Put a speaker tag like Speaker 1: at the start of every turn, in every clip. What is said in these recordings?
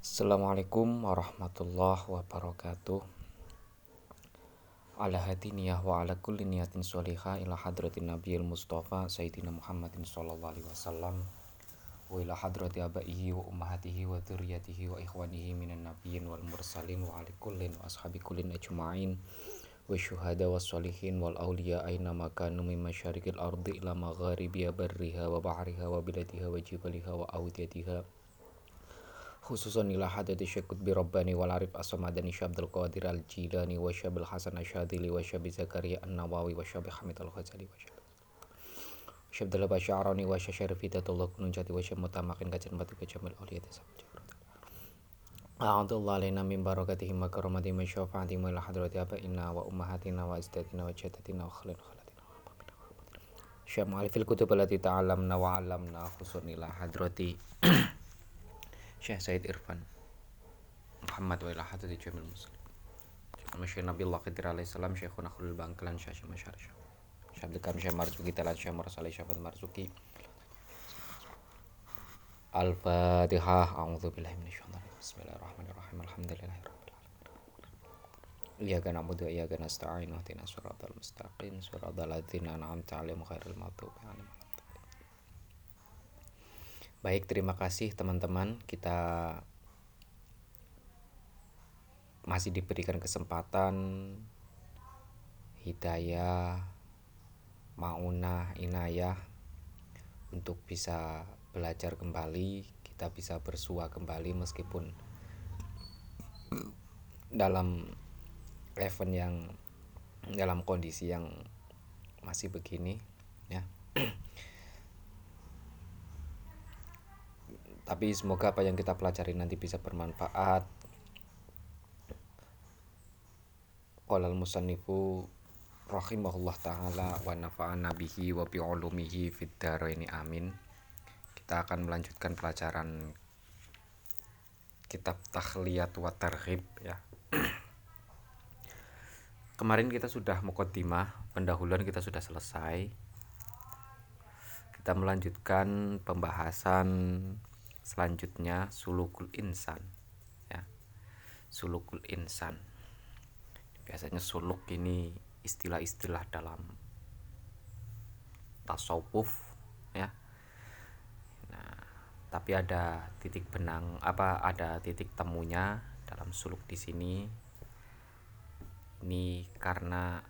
Speaker 1: Assalamualaikum warahmatullahi wabarakatuh. Ala hati niyah wa ala kulli niyatin sholihah ila hadratin nabiyil mustafa sayyidina Muhammadin sallallahu alaihi wasallam wa ila hadrati abaihi wa ummahatihi wa dzurriyyatihi wa ikhwanihi minan nabiyyin wal mursalin wa ali kullin wa ashabi kullin ajma'in wa syuhada wa sholihin wal awliya aina makanu min masyarikil ardi ila magharibiha barriha wa bahriha wa biladiha wa jibaliha wa awdiyatiha khususan ila hadati syekut bi rabbani wal arif asamadani syabdul qadir al jilani wa syabil hasan asyadili wa syabi zakaria an nawawi wa syabi hamid al ghazali wa syabi syabdul basyarani wa syasyarif hidatullah kunun jati wa syabi mutamakin kajian batu kejamil awliyat A'adullah alaina min barakatihi makaramati min syafa'ati min hadrati abaina wa ummahatina wa azdatina wa jadatina wa khalin khalatina Syekh Mu'alifil kutub alati ta'alamna wa alamna khusun hadrati Irfan Muhammad wa ila hadati jamil muslim Sama Syekh Nabi Allah Khidir alaihi salam Syekhuna Khulul Bangkalan Syekh Masyar Syekh Abdul Syekh Marzuki Talan Syekh Mursalih Syekh Marzuki Al-Fatihah A'udzu billahi minasyaitonir Bismillahirrahmanirrahim Alhamdulillahi rabbil alamin Iyyaka na'budu wa iyyaka nasta'in ihdinas siratal mustaqim siratal ladzina an'amta 'alaihim ghairil maghdubi 'alaihim Baik, terima kasih teman-teman. Kita masih diberikan kesempatan hidayah, maunah, inayah untuk bisa belajar kembali, kita bisa bersua kembali meskipun dalam event yang dalam kondisi yang masih begini ya. Tapi semoga apa yang kita pelajari nanti bisa bermanfaat. Qala al-musannifu rahimahullah taala wa nafa'ana bihi wa bi ulumihi fid dharaini. Amin. Kita akan melanjutkan pelajaran kitab takhliyat wa targhib ya. Kemarin kita sudah mukaddimah pendahuluan kita sudah selesai. Kita melanjutkan pembahasan selanjutnya sulukul insan. Ya. Sulukul insan. Biasanya suluk ini istilah-istilah dalam tasawuf ya. Nah tapi ada titik benang apa ada titik temunya dalam suluk di sini. Ini karena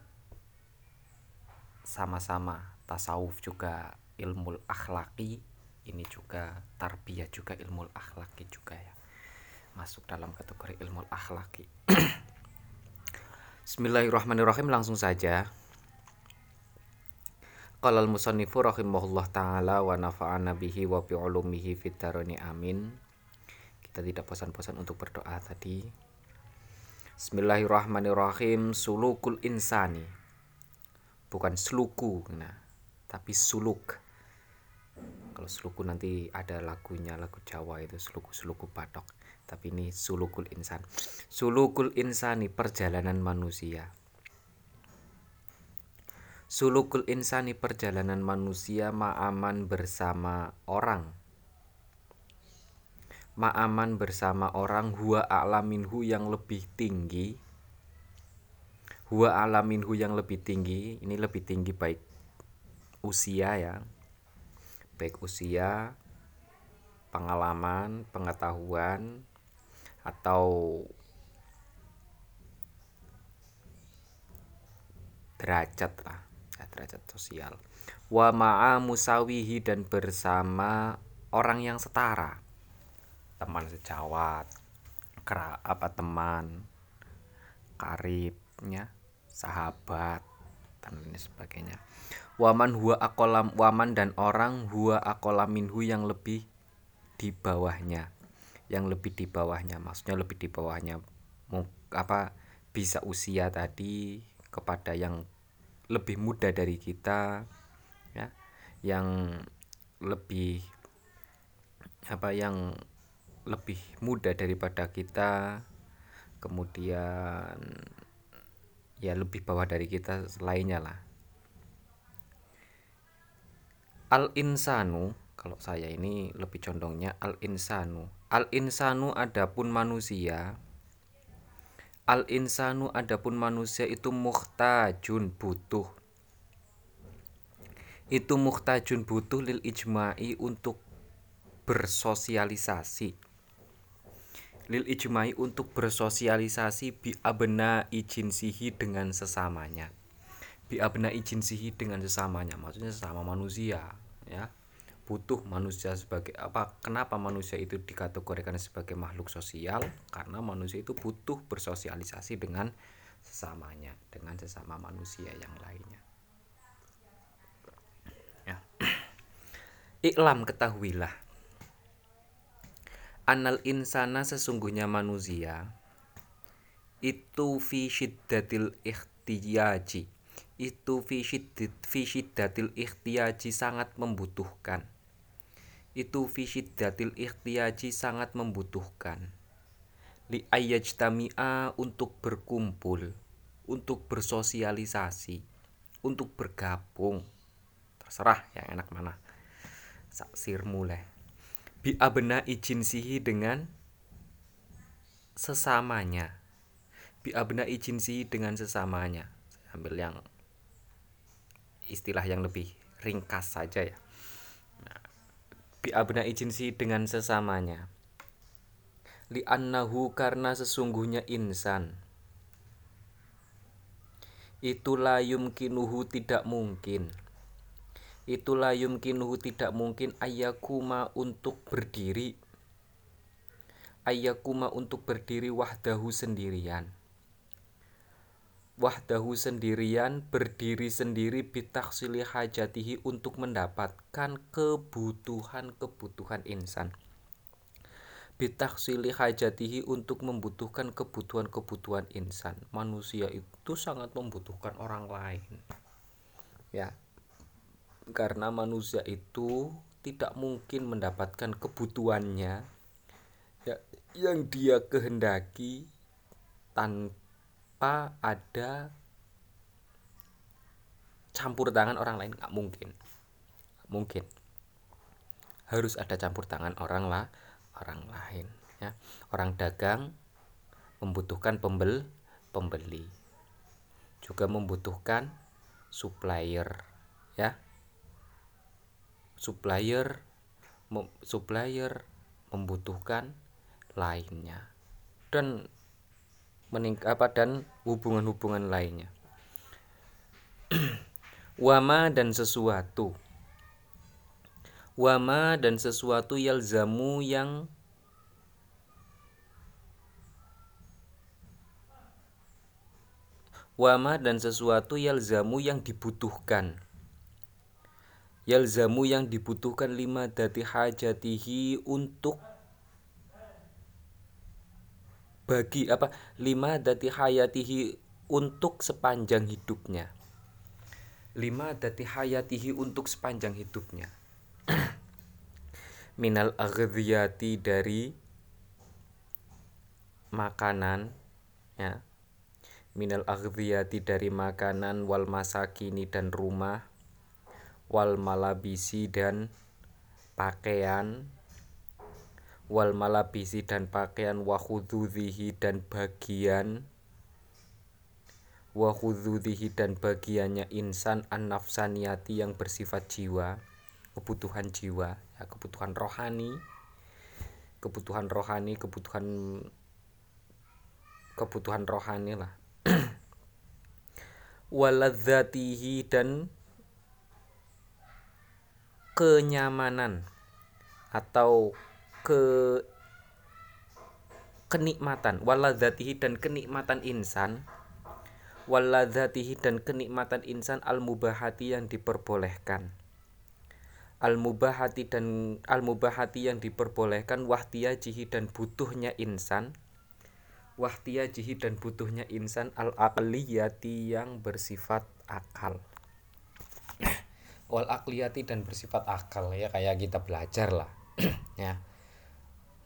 Speaker 1: sama-sama tasawuf juga ilmu akhlaki ini juga tarbiyah juga ilmu akhlaki juga ya masuk dalam kategori ilmu akhlaki Bismillahirrahmanirrahim langsung saja Qala al-musannifu rahimahullah taala wa nafa'ana bihi wa bi ulumihi fid amin. Kita tidak bosan-bosan untuk berdoa tadi. Bismillahirrahmanirrahim. Sulukul insani. Bukan sluku, nah, tapi suluk kalau seluku nanti ada lagunya lagu Jawa itu seluku batok. Tapi ini sulukul insan. Sulukul insani perjalanan manusia. Sulukul insani perjalanan manusia ma'aman bersama orang. Ma'aman bersama orang huwa a'laminhu yang lebih tinggi. Huwa a'laminhu yang lebih tinggi ini lebih tinggi baik usia ya baik usia, pengalaman, pengetahuan, atau derajat lah, ya, derajat sosial. Wa ma'a musawihi dan bersama orang yang setara, teman sejawat, kera, apa teman, karibnya, sahabat, dan lain sebagainya waman huwa akolam waman dan orang huwa akolaminhu yang lebih di bawahnya. Yang lebih di bawahnya maksudnya lebih di bawahnya apa bisa usia tadi kepada yang lebih muda dari kita ya. Yang lebih apa yang lebih muda daripada kita kemudian ya lebih bawah dari kita lainnya lah al insanu kalau saya ini lebih condongnya al insanu Al insanu adapun manusia Al insanu adapun manusia itu muhtajun butuh. Itu muhtajun butuh lil ijma'i untuk bersosialisasi. Lil ijma'i untuk bersosialisasi bi abna ijinsihi dengan sesamanya Bi abna ijinsihi dengan sesamanya Maksudnya sesama manusia ya. Butuh manusia sebagai apa kenapa manusia itu dikategorikan sebagai makhluk sosial? Karena manusia itu butuh bersosialisasi dengan sesamanya dengan sesama manusia yang lainnya. Ya. Iklam ketahuilah anal insana sesungguhnya manusia itu fi syiddatil ikhtiyaji itu fi syiddatil ikhtiyaji sangat membutuhkan. Itu datil ikhtiyaji sangat membutuhkan. Li ayyajtami'a untuk berkumpul untuk bersosialisasi untuk bergabung. Terserah yang enak mana. Saksir mulai bi abna ijinsihi dengan sesamanya. Bi abna ijinsihi dengan sesamanya. Ambil yang istilah yang lebih ringkas saja ya. Bi abna ijinsi dengan sesamanya. Li annahu karena sesungguhnya insan. Itulah yumkinuhu tidak mungkin. Itulah yumkinuhu tidak mungkin ayakuma untuk berdiri. Ayakuma untuk berdiri wahdahu sendirian wahdahu sendirian berdiri sendiri bitaksili hajatihi untuk mendapatkan kebutuhan-kebutuhan insan. Bitaksili hajatihi untuk membutuhkan kebutuhan-kebutuhan insan. Manusia itu sangat membutuhkan orang lain. Ya. Karena manusia itu tidak mungkin mendapatkan kebutuhannya. Ya, yang dia kehendaki tanpa tanpa ada campur tangan orang lain. Nggak mungkin. Mungkin. Harus ada campur tangan orang lah orang lain ya. Orang dagang membutuhkan pembel pembeli. Juga membutuhkan supplier ya. Supplier supplier membutuhkan lainnya. Dan meningkat apa dan hubungan-hubungan lainnya. Wama dan sesuatu. Wama dan sesuatu yalzamu yang Wama dan sesuatu yalzamu yang dibutuhkan Yalzamu yang dibutuhkan lima dati hajatihi untuk bagi apa lima dati hayatihi untuk sepanjang hidupnya. Lima dati hayatihi untuk sepanjang hidupnya. Minal aghdiyati dari makanan ya. Minal aghdiyati dari makanan wal masakini dan rumah wal malabisi dan pakaian wal malabisi dan pakaian wa dan bagian wa dan bagiannya insan an nafsaniyati yang bersifat jiwa kebutuhan jiwa ya kebutuhan rohani kebutuhan rohani kebutuhan kebutuhan rohani lah. Waladzatihi dan kenyamanan atau ke kenikmatan waladzatihi dan kenikmatan insan waladzatihi dan kenikmatan insan al mubahati yang diperbolehkan. Al mubahati dan al mubahati yang diperbolehkan wahtiyajihi dan butuhnya insan wahtiyajihi dan butuhnya insan al aqliyati yang bersifat akal. Wal akliyati dan bersifat akal ya kayak kita belajar lah ya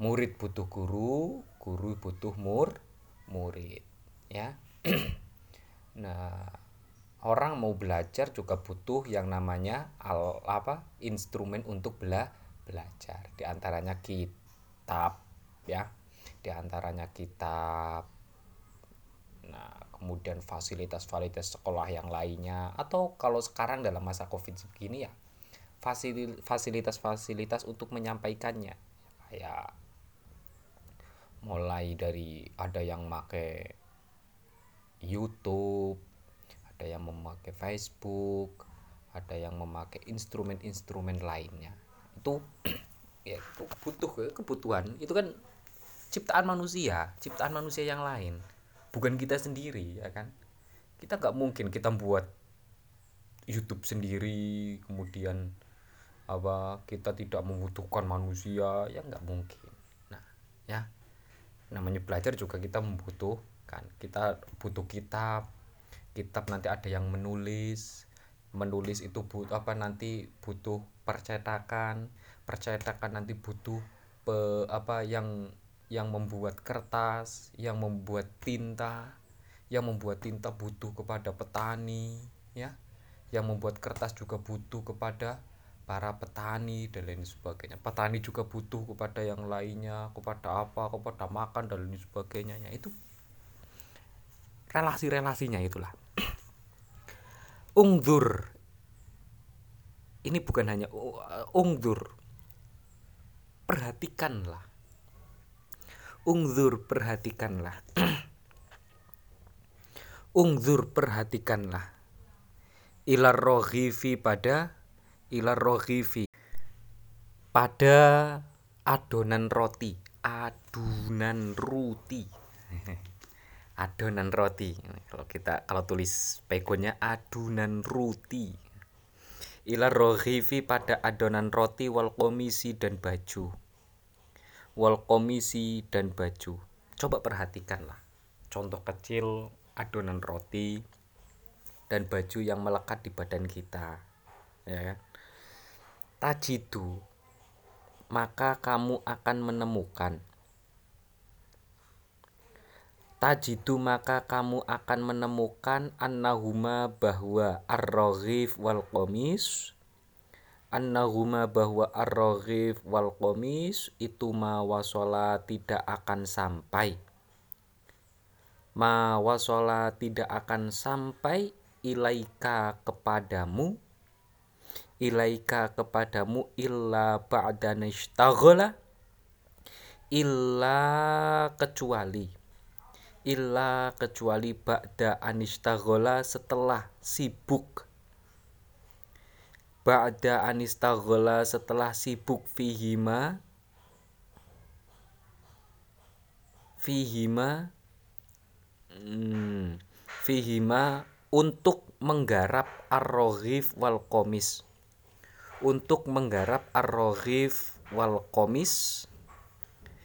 Speaker 1: murid butuh guru guru butuh mur murid ya. Nah orang mau belajar juga butuh yang namanya al apa instrumen untuk bela belajar. Di antaranya kitab ya. Di antaranya kitab. Nah kemudian fasilitas-fasilitas sekolah yang lainnya. Atau kalau sekarang dalam masa covid begini ya fasilitas-fasilitas untuk menyampaikannya. Kayak mulai dari ada yang make YouTube ada yang memakai Facebook ada yang memakai instrumen-instrumen lainnya. Itu ya itu butuh kebutuhan. Itu kan ciptaan manusia ciptaan manusia yang lain. Bukan kita sendiri ya kan? Kita nggak mungkin kita buat YouTube sendiri kemudian apa kita tidak membutuhkan manusia. Ya nggak mungkin. Nah ya namanya belajar juga kita membutuhkan. Kita butuh kitab. Kitab nanti ada yang menulis. Menulis itu butuh apa nanti butuh percetakan. Percetakan nanti butuh pe, apa yang yang membuat kertas yang membuat tinta. Yang membuat tinta butuh kepada petani ya. Yang membuat kertas juga butuh kepada para petani dan lain sebagainya. Petani juga butuh kepada yang lainnya kepada apa kepada makan dan lain sebagainya. Ya itu relasi-relasinya itulah. Ungdur. Ini bukan hanya ungdur. Perhatikanlah. Ungdur perhatikanlah. Ungdur perhatikanlah. Ilar rohifi pada ilar rohifi. Pada adonan roti. Adonan roti. Adonan roti. Kalau kita kalau tulis pegonya adonan roti. Ilar rohifi pada adonan roti wal komisi dan baju. Wal komisi dan baju. Coba perhatikanlah contoh kecil adonan roti dan baju yang melekat di badan kita ya kan tajidu maka kamu akan menemukan. Tajidu maka kamu akan menemukan annahuma bahwa ar-raghif wal qomis annahuma bahwa ar-raghif wal qomis itu ma wasola tidak akan sampai. Ma wasola tidak akan sampai ilaika kepadamu ilaika kepadamu illa ba'da nishtaghala illa kecuali illa kecuali ba'da anistaghala setelah sibuk. Ba'da anistaghala setelah sibuk fihima fihima hmm, fihima untuk menggarap ar-roghif wal komis untuk menggarap ar-roghif wal komis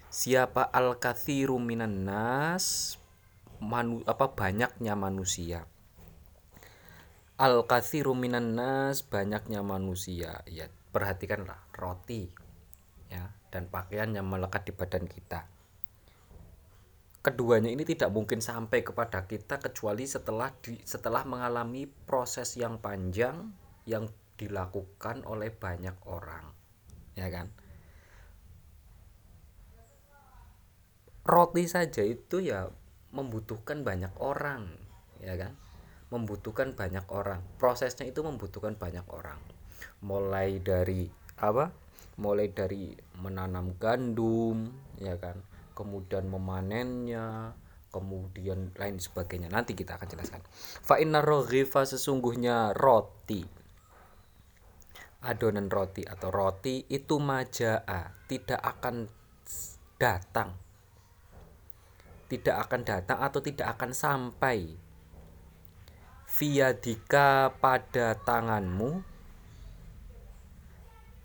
Speaker 1: siapa al kathiru minan nas? Manu, apa banyaknya manusia. Al kathiru minan nas banyaknya manusia. Ya perhatikanlah roti ya dan pakaian yang melekat di badan kita. Keduanya ini tidak mungkin sampai kepada kita kecuali setelah di, setelah mengalami proses yang panjang yang dilakukan oleh banyak orang ya kan? Roti saja itu ya membutuhkan banyak orang ya kan? Membutuhkan banyak orang. Prosesnya itu membutuhkan banyak orang. Mulai dari apa? Mulai dari menanam gandum ya kan? Kemudian memanennya kemudian lain sebagainya. Nanti kita akan jelaskan. Fa inna sesungguhnya roti adonan roti atau roti itu majaa tidak akan datang. Tidak akan datang atau tidak akan sampai. Viadika pada tanganmu.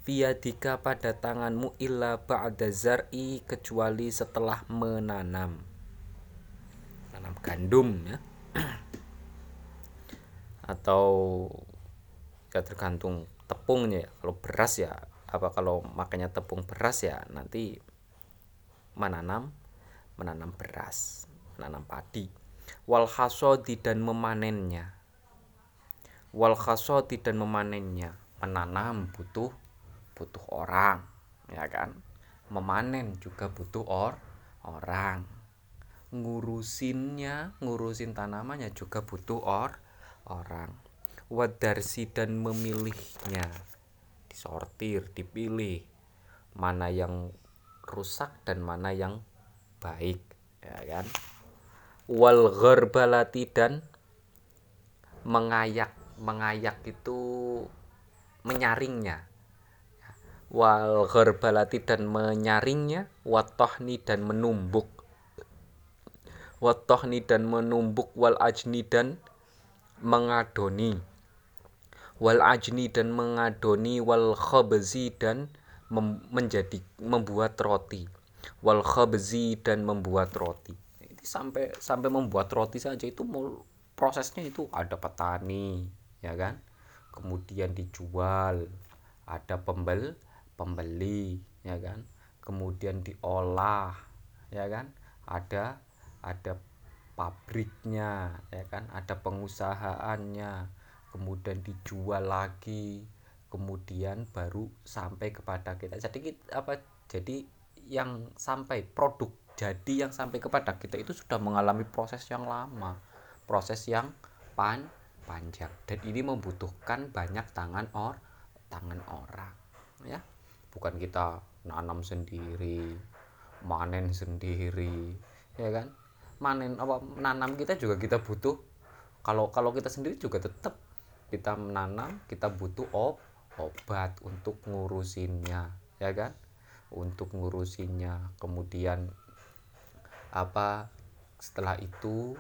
Speaker 1: Viadika pada tanganmu illa ba'da zar'i kecuali setelah menanam. Tanam gandum ya. Atau ya tergantung tepungnya ya. Kalau beras ya apa kalau makanya tepung beras ya nanti menanam menanam beras menanam padi. Wal hasodi dan memanennya. Wal hasodi dan memanennya. Menanam butuh butuh orang ya kan? Memanen juga butuh or orang. Ngurusinnya ngurusin tanamannya juga butuh or orang wadarsi dan memilihnya. Disortir dipilih. Mana yang rusak dan mana yang baik ya kan? Wal gharbalati dan mengayak mengayak itu menyaringnya. Wal gharbalati dan menyaringnya watohni dan menumbuk. Watohni dan menumbuk wal ajni dan mengadoni wal ajni dan mengadoni wal khabzi dan mem menjadi membuat roti. Wal khabzi dan membuat roti. Ini sampai sampai membuat roti saja itu prosesnya itu ada petani ya kan? Kemudian dijual ada pembel pembeli ya kan? Kemudian diolah ya kan? Ada ada pabriknya ya kan? Ada pengusahaannya kemudian dijual lagi kemudian baru sampai kepada kita. Jadi kita, apa jadi yang sampai produk jadi yang sampai kepada kita itu sudah mengalami proses yang lama proses yang pan panjang. Dan ini membutuhkan banyak tangan or tangan orang ya. Bukan kita nanam sendiri manen sendiri ya kan? Manen apa menanam kita juga kita butuh. Kalau kalau kita sendiri juga tetap kita menanam kita butuh ob, obat untuk ngurusinnya ya kan? Untuk ngurusinnya. Kemudian apa setelah itu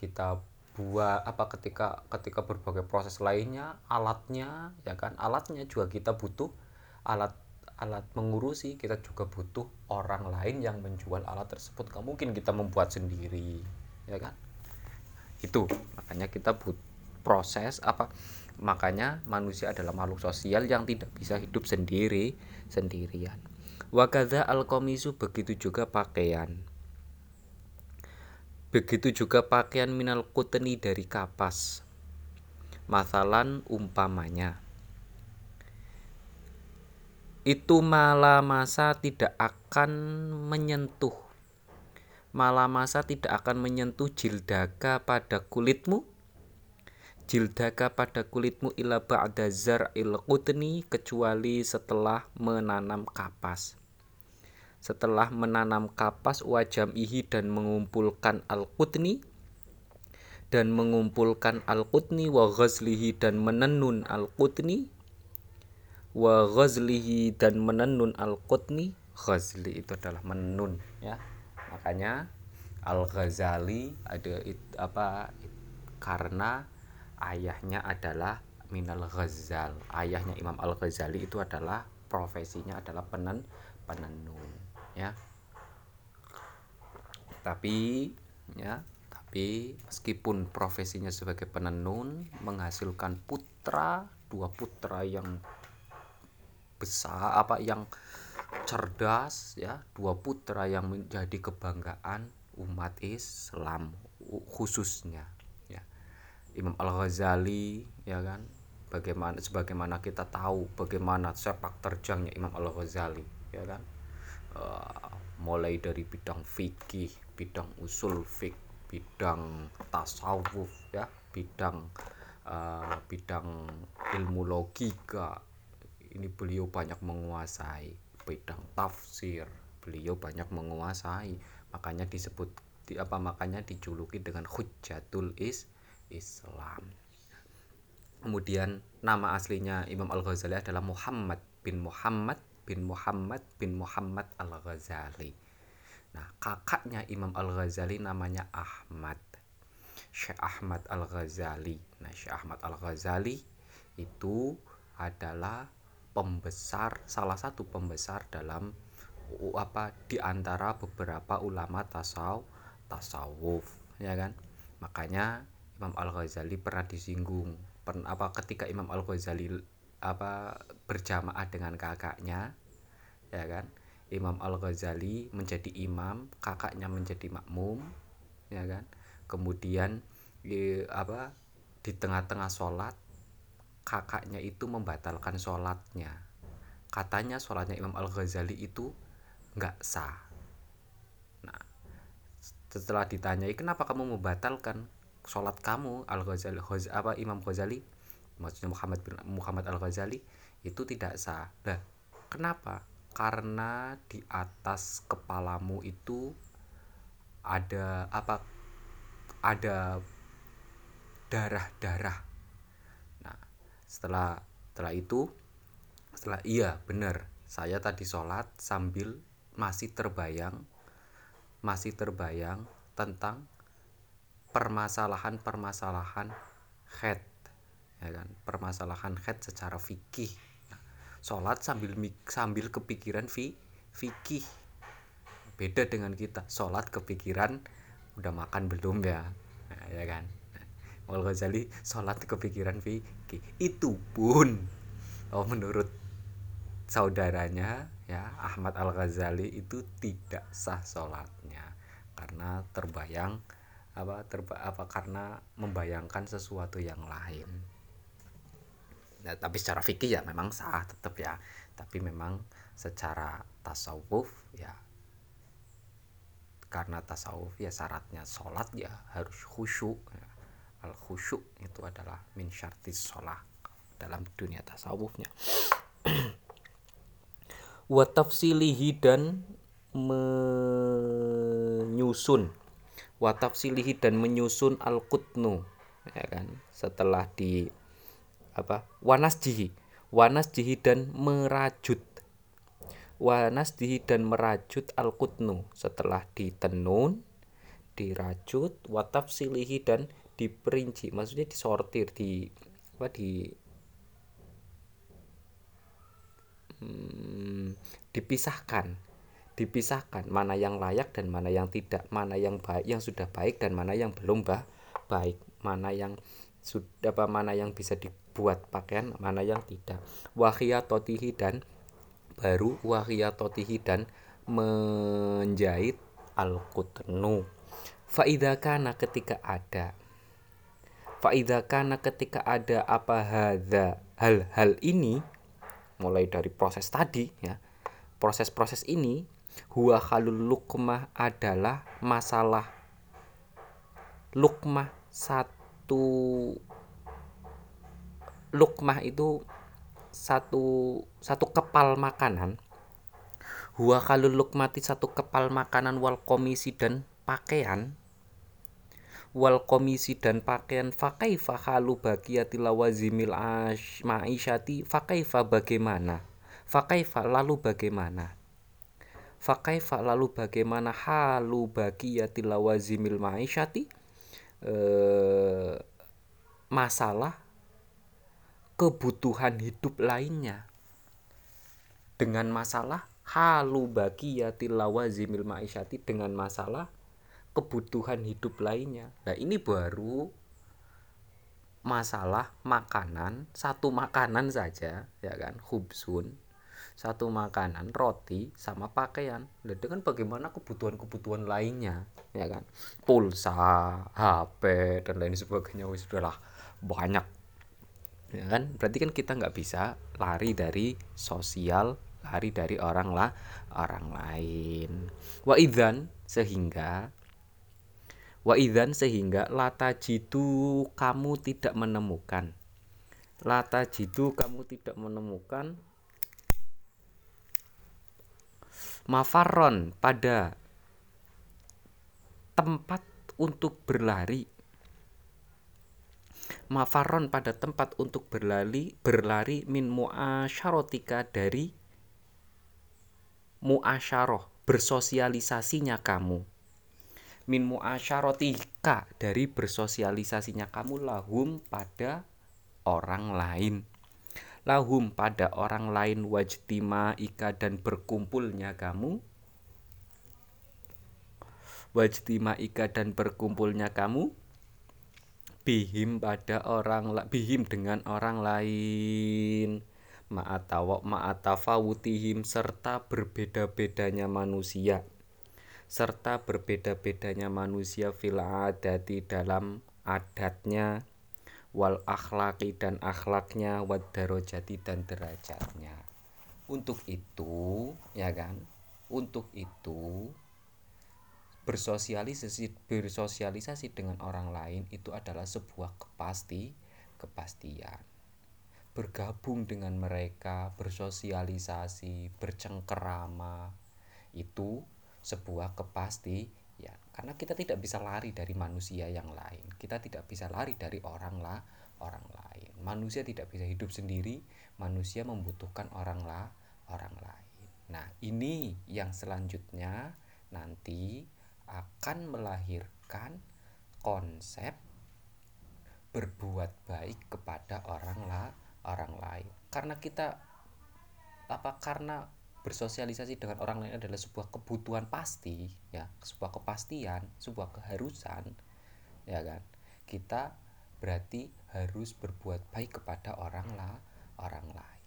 Speaker 1: kita buat apa ketika ketika berbagai proses lainnya alatnya ya kan? Alatnya juga kita butuh. Alat alat mengurusi kita juga butuh orang lain yang menjual alat tersebut. Nggak mungkin kita membuat sendiri ya kan? Itu makanya kita but proses apa makanya manusia adalah makhluk sosial yang tidak bisa hidup sendiri sendirian. Wakada al komisu begitu juga pakaian. Begitu juga pakaian minal kuteni dari kapas. Masalan umpamanya itu malamasa tidak akan menyentuh. Malamasa tidak akan menyentuh jildaka pada kulitmu jildaka pada kulitmu ila ba'da zar'il qutni kecuali setelah menanam kapas. Setelah menanam kapas wajam ihi dan mengumpulkan al-qutni dan mengumpulkan al-qutni wa ghazlihi dan menenun al-qutni wa ghazlihi dan menenun al-qutni ghazli itu adalah menenun ya. Makanya al-ghazali ada it, apa karena ayahnya adalah minal ghazal. Ayahnya Imam al-Ghazali itu adalah profesinya adalah penen penenun ya. Tapi ya tapi meskipun profesinya sebagai penenun menghasilkan putra dua putra yang besar apa yang cerdas ya dua putra yang menjadi kebanggaan umat Islam khususnya. ya Imam Al Ghazali ya kan? Bagaimana sebagaimana kita tahu bagaimana sepak terjangnya Imam Al Ghazali ya kan? Uh, mulai dari bidang fikih bidang usul fik bidang tasawuf ya bidang uh, bidang ilmu logika. Ini beliau banyak menguasai bidang tafsir beliau banyak menguasai. Makanya disebut di apa makanya dijuluki dengan Hujjatul Is Islam. Kemudian nama aslinya Imam Al Ghazali adalah Muhammad bin Muhammad bin Muhammad bin Muhammad Al Ghazali nah kakaknya Imam Al Ghazali namanya Ahmad. Syekh Ahmad Al Ghazali nah Syekh Ahmad Al Ghazali itu adalah pembesar salah satu pembesar dalam apa di antara beberapa ulama tasaw tasawuf ya kan? Makanya Imam Al Ghazali pernah disinggung pernah apa ketika Imam Al Ghazali apa berjamaah dengan kakaknya ya kan? Imam Al Ghazali menjadi imam kakaknya menjadi makmum ya kan? Kemudian di, apa di tengah-tengah sholat kakaknya itu membatalkan sholatnya. Katanya sholatnya Imam Al Ghazali itu nggak sah. Nah setelah ditanyai kenapa kamu membatalkan sholat kamu al Ghazali apa Imam Ghazali maksudnya Muhammad bin Muhammad al Ghazali itu tidak sah. Nah kenapa? Karena di atas kepalamu itu ada apa ada darah-darah. Nah setelah setelah itu setelah iya benar. Saya tadi sholat sambil masih terbayang masih terbayang tentang permasalahan-permasalahan head ya kan? Permasalahan head secara fikih. Nah, sholat sambil sambil kepikiran fi fikih. Beda dengan kita sholat kepikiran udah makan belum ya? Nah, ya kan? Al Ghazali sholat kepikiran fikih. Itu pun oh menurut saudaranya ya Ahmad Al Ghazali itu tidak sah sholatnya. Karena terbayang apa terba apa karena membayangkan sesuatu yang lain. Nah, tapi secara fikih ya memang sah tetap ya. Tapi memang secara tasawuf ya karena tasawuf ya syaratnya sholat ya harus khusyuk ya. al khusyuk itu adalah min syartis sholat dalam dunia tasawufnya wa tafsilihi dan menyusun wa tafsilihi dan menyusun al kutnu ya kan? Setelah di apa? Wanas jihi wanas jihi dan merajut. Wanas jihi dan merajut al kutnu setelah ditenun dirajut wa tafsilihi dan diperinci. Maksudnya disortir di apa di hmm, dipisahkan dipisahkan mana yang layak dan mana yang tidak mana yang baik yang sudah baik dan mana yang belum bah baik mana yang sudah apa mana yang bisa dibuat pakaian mana yang tidak. Totihi dan baru totihi dan menjahit al-kutnu faidakana ketika ada. Faidakana ketika ada apa hadza hal-hal ini mulai dari proses tadi ya proses-proses ini huwa halul lukmah adalah masalah lukmah satu lukmah itu satu satu kepal makanan. Huwa halul lukmati satu kepal makanan wal komisi dan pakaian. Wal komisi dan pakaian fakaifa halu bagiyati lawazimil ma'isyati fakaifa bagaimana? Fakaifa lalu bagaimana fakaifa lalu bagaimana halu bagiyati lawazimil ma'isyati? Eh, masalah kebutuhan hidup lainnya. Dengan masalah halu bagiyati lawazimil ma'isyati dengan masalah kebutuhan hidup lainnya. Nah, ini baru masalah makanan, satu makanan saja, ya kan, hubsun, satu makanan, roti sama pakaian. Nah, dengan bagaimana kebutuhan-kebutuhan lainnya, ya kan, pulsa, HP dan lain sebagainya, wis sudahlah banyak, ya kan. Berarti kan kita nggak bisa lari dari sosial, lari dari orang lah, orang lain. Wa idzan sehingga Wa idzan sehingga lata jitu kamu tidak menemukan. Lata jitu kamu tidak menemukan mafaron pada tempat untuk berlari. Mafaron pada tempat untuk berlari berlari min muasyarotika dari muasyaroh bersosialisasinya kamu. Min muasyarotika dari bersosialisasinya kamu lahum pada orang lain lahum pada orang lain wajtima ika dan berkumpulnya kamu. Wajtima ika dan berkumpulnya kamu. Bihim pada orang bihim dengan orang lain. Ma'atawa ma'atafawutihim serta berbeda-bedanya manusia. Serta berbeda-bedanya manusia fil adati dalam adatnya wal akhlaki dan akhlaknya wad darajati dan derajatnya. Untuk itu ya kan? Untuk itu bersosialisasi bersosialisasi dengan orang lain itu adalah sebuah kepasti kepastian. Bergabung dengan mereka bersosialisasi bercengkerama itu sebuah kepasti karena kita tidak bisa lari dari manusia yang lain. Kita tidak bisa lari dari orang lah orang lain. Manusia tidak bisa hidup sendiri manusia membutuhkan orang lah orang lain. Nah ini yang selanjutnya nanti akan melahirkan konsep berbuat baik kepada orang lah orang lain. Karena kita apa karena bersosialisasi dengan orang lain adalah sebuah kebutuhan pasti ya sebuah kepastian sebuah keharusan ya kan? Kita berarti harus berbuat baik kepada orang lah orang lain.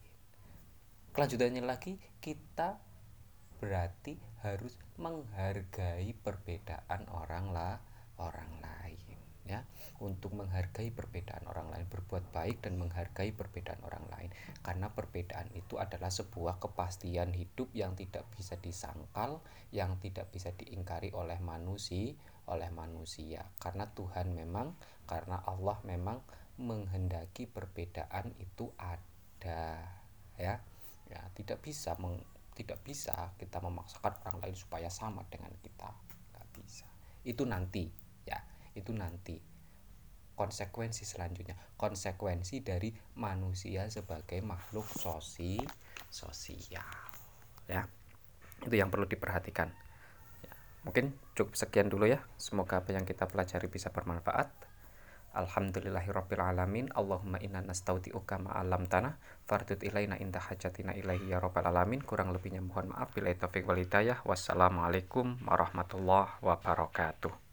Speaker 1: Kelanjutannya lagi kita berarti harus menghargai perbedaan orang lah orang lain ya untuk menghargai perbedaan orang lain berbuat baik dan menghargai perbedaan orang lain. Karena perbedaan itu adalah sebuah kepastian hidup yang tidak bisa disangkal yang tidak bisa diingkari oleh manusia oleh manusia. Karena Tuhan memang karena Allah memang menghendaki perbedaan itu ada ya. Ya tidak bisa meng, tidak bisa kita memaksakan orang lain supaya sama dengan kita. Nggak bisa. Itu nanti ya. Itu nanti konsekuensi selanjutnya konsekuensi dari manusia sebagai makhluk sosi sosial ya itu yang perlu diperhatikan ya, mungkin cukup sekian dulu ya semoga apa yang kita pelajari bisa bermanfaat Alhamdulillahirabbil alamin. Allahumma inna nastaudiuka ma 'allamtana fardut ilaina inda hajatina ilaihi ya rabbal alamin. Kurang lebihnya mohon maaf bila taufik wal hidayah. Wassalamualaikum warahmatullahi wabarakatuh.